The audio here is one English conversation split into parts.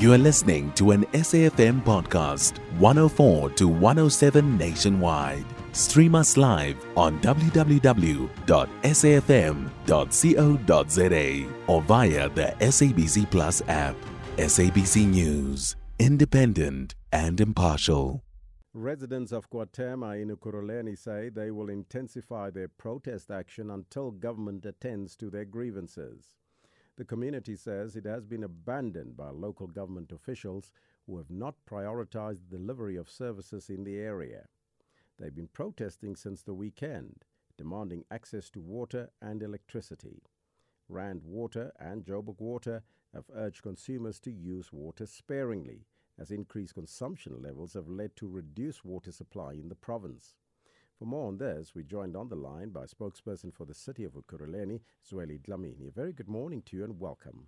You are listening to an SAFM podcast, 104 to 107 nationwide. Stream us live on www.safm.co.za or via the SABC Plus app. SABC News, independent and impartial. Residents of Kwa-Thema in Ekurhuleni say they will intensify their protest action until government attends to their grievances. The community says it has been abandoned by local government officials who have not prioritized the delivery of services in the area. They've been protesting since the weekend, demanding access to water and electricity. Rand Water and Joburg Water have urged consumers to use water sparingly, as increased consumption levels have led to reduced water supply in the province. For more on this, we joined on the line by spokesperson for the city of Ekurhuleni, Zweli Dlamini. A very good morning to you and welcome.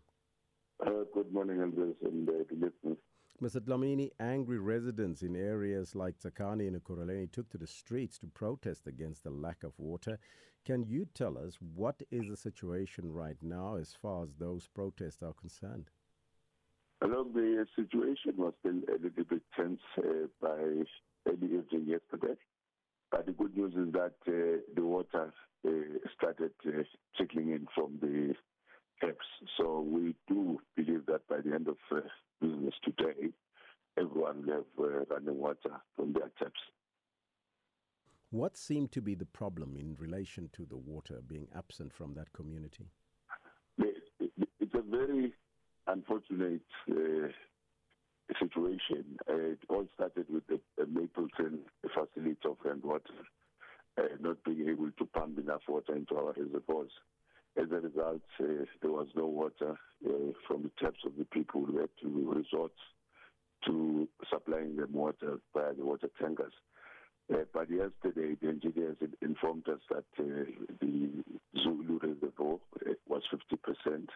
Uh, good morning, Andres, and uh, listeners. Mr. Dlamini, angry residents in areas like Tsakane and Ekurhuleni took to the streets to protest against the lack of water. Can you tell us what is the situation right now as far as those protests are concerned? Hello, the situation was still a little bit tense uh, by early evening yesterday. But the good news is that uh, the water uh, started uh, trickling in from the taps. So we do believe that by the end of uh, business today, everyone will have uh, running water from their taps. What seemed to be the problem in relation to the water being absent from that community? It's a very unfortunate uh, situation. Uh, it started with the, the Mapleton facility of Rand Water uh, not being able to pump enough water into our reservoirs. As a result, uh, there was no water uh, from the taps of the people who had to resort to supplying them water via the water tankers. Uh, but yesterday, the engineers informed us that uh, the Zulu reservoir uh, was 50%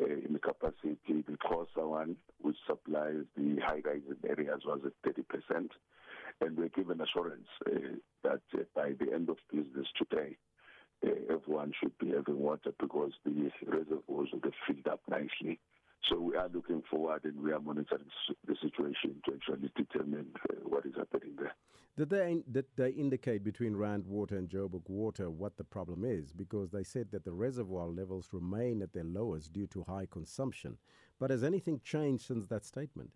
uh, in capacity. The Xhosa one, which supplies the high-rising areas, was at 30%. And we're given assurance that by the end of business today, everyone should be having water because the reservoirs will get filled up nicely. So we are looking forward and we are monitoring the situation to actually determine uh, what is happening there. Did they, did they indicate between Rand Water and Joburg Water what the problem is? Because they said that the reservoir levels remain at their lowest due to high consumption. But has anything changed since that statement?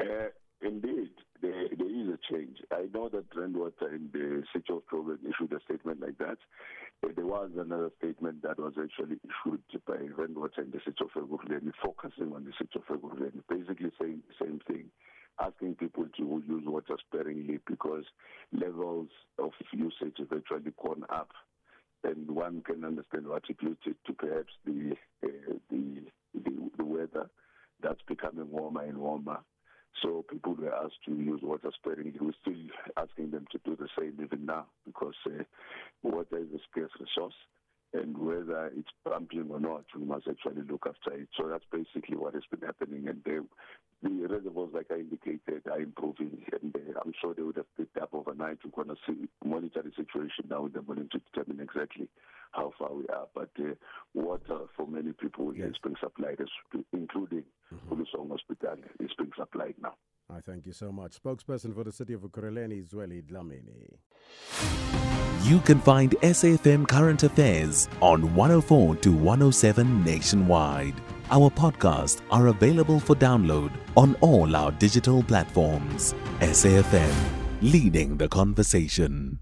Uh, indeed, there, there is a change. I know that Rand Water in the city of Joburg issued a statement like that. There was another statement that was actually issued by Rand Water in the city of Ekurhuleni, focusing on the city of Ekurhuleni, basically saying the same thing asking people to use water sparingly because levels of usage have actually gone up. And one can understand what attributed to perhaps the, uh, the, the, the weather that's becoming warmer and warmer. So people were asked to use water sparingly. We're still asking them to do the same even now because uh, water is a scarce resource and whether it's pumping or not, we must actually look after it. So that's basically what has been happening. And the, the reservoirs, like I indicated, are improving, and uh, I'm sure they would have picked up overnight. We're going to see, monitor the situation now in the morning to determine exactly how far we are. But uh, water for many people yes. is being supplied, including is being now. I thank you so much. Spokesperson for the city of Ekurhuleni, Zweli Dlamini. You can find SAFM Current Affairs on 104 to 107 nationwide. Our podcasts are available for download on all our digital platforms. SAFM, leading the conversation.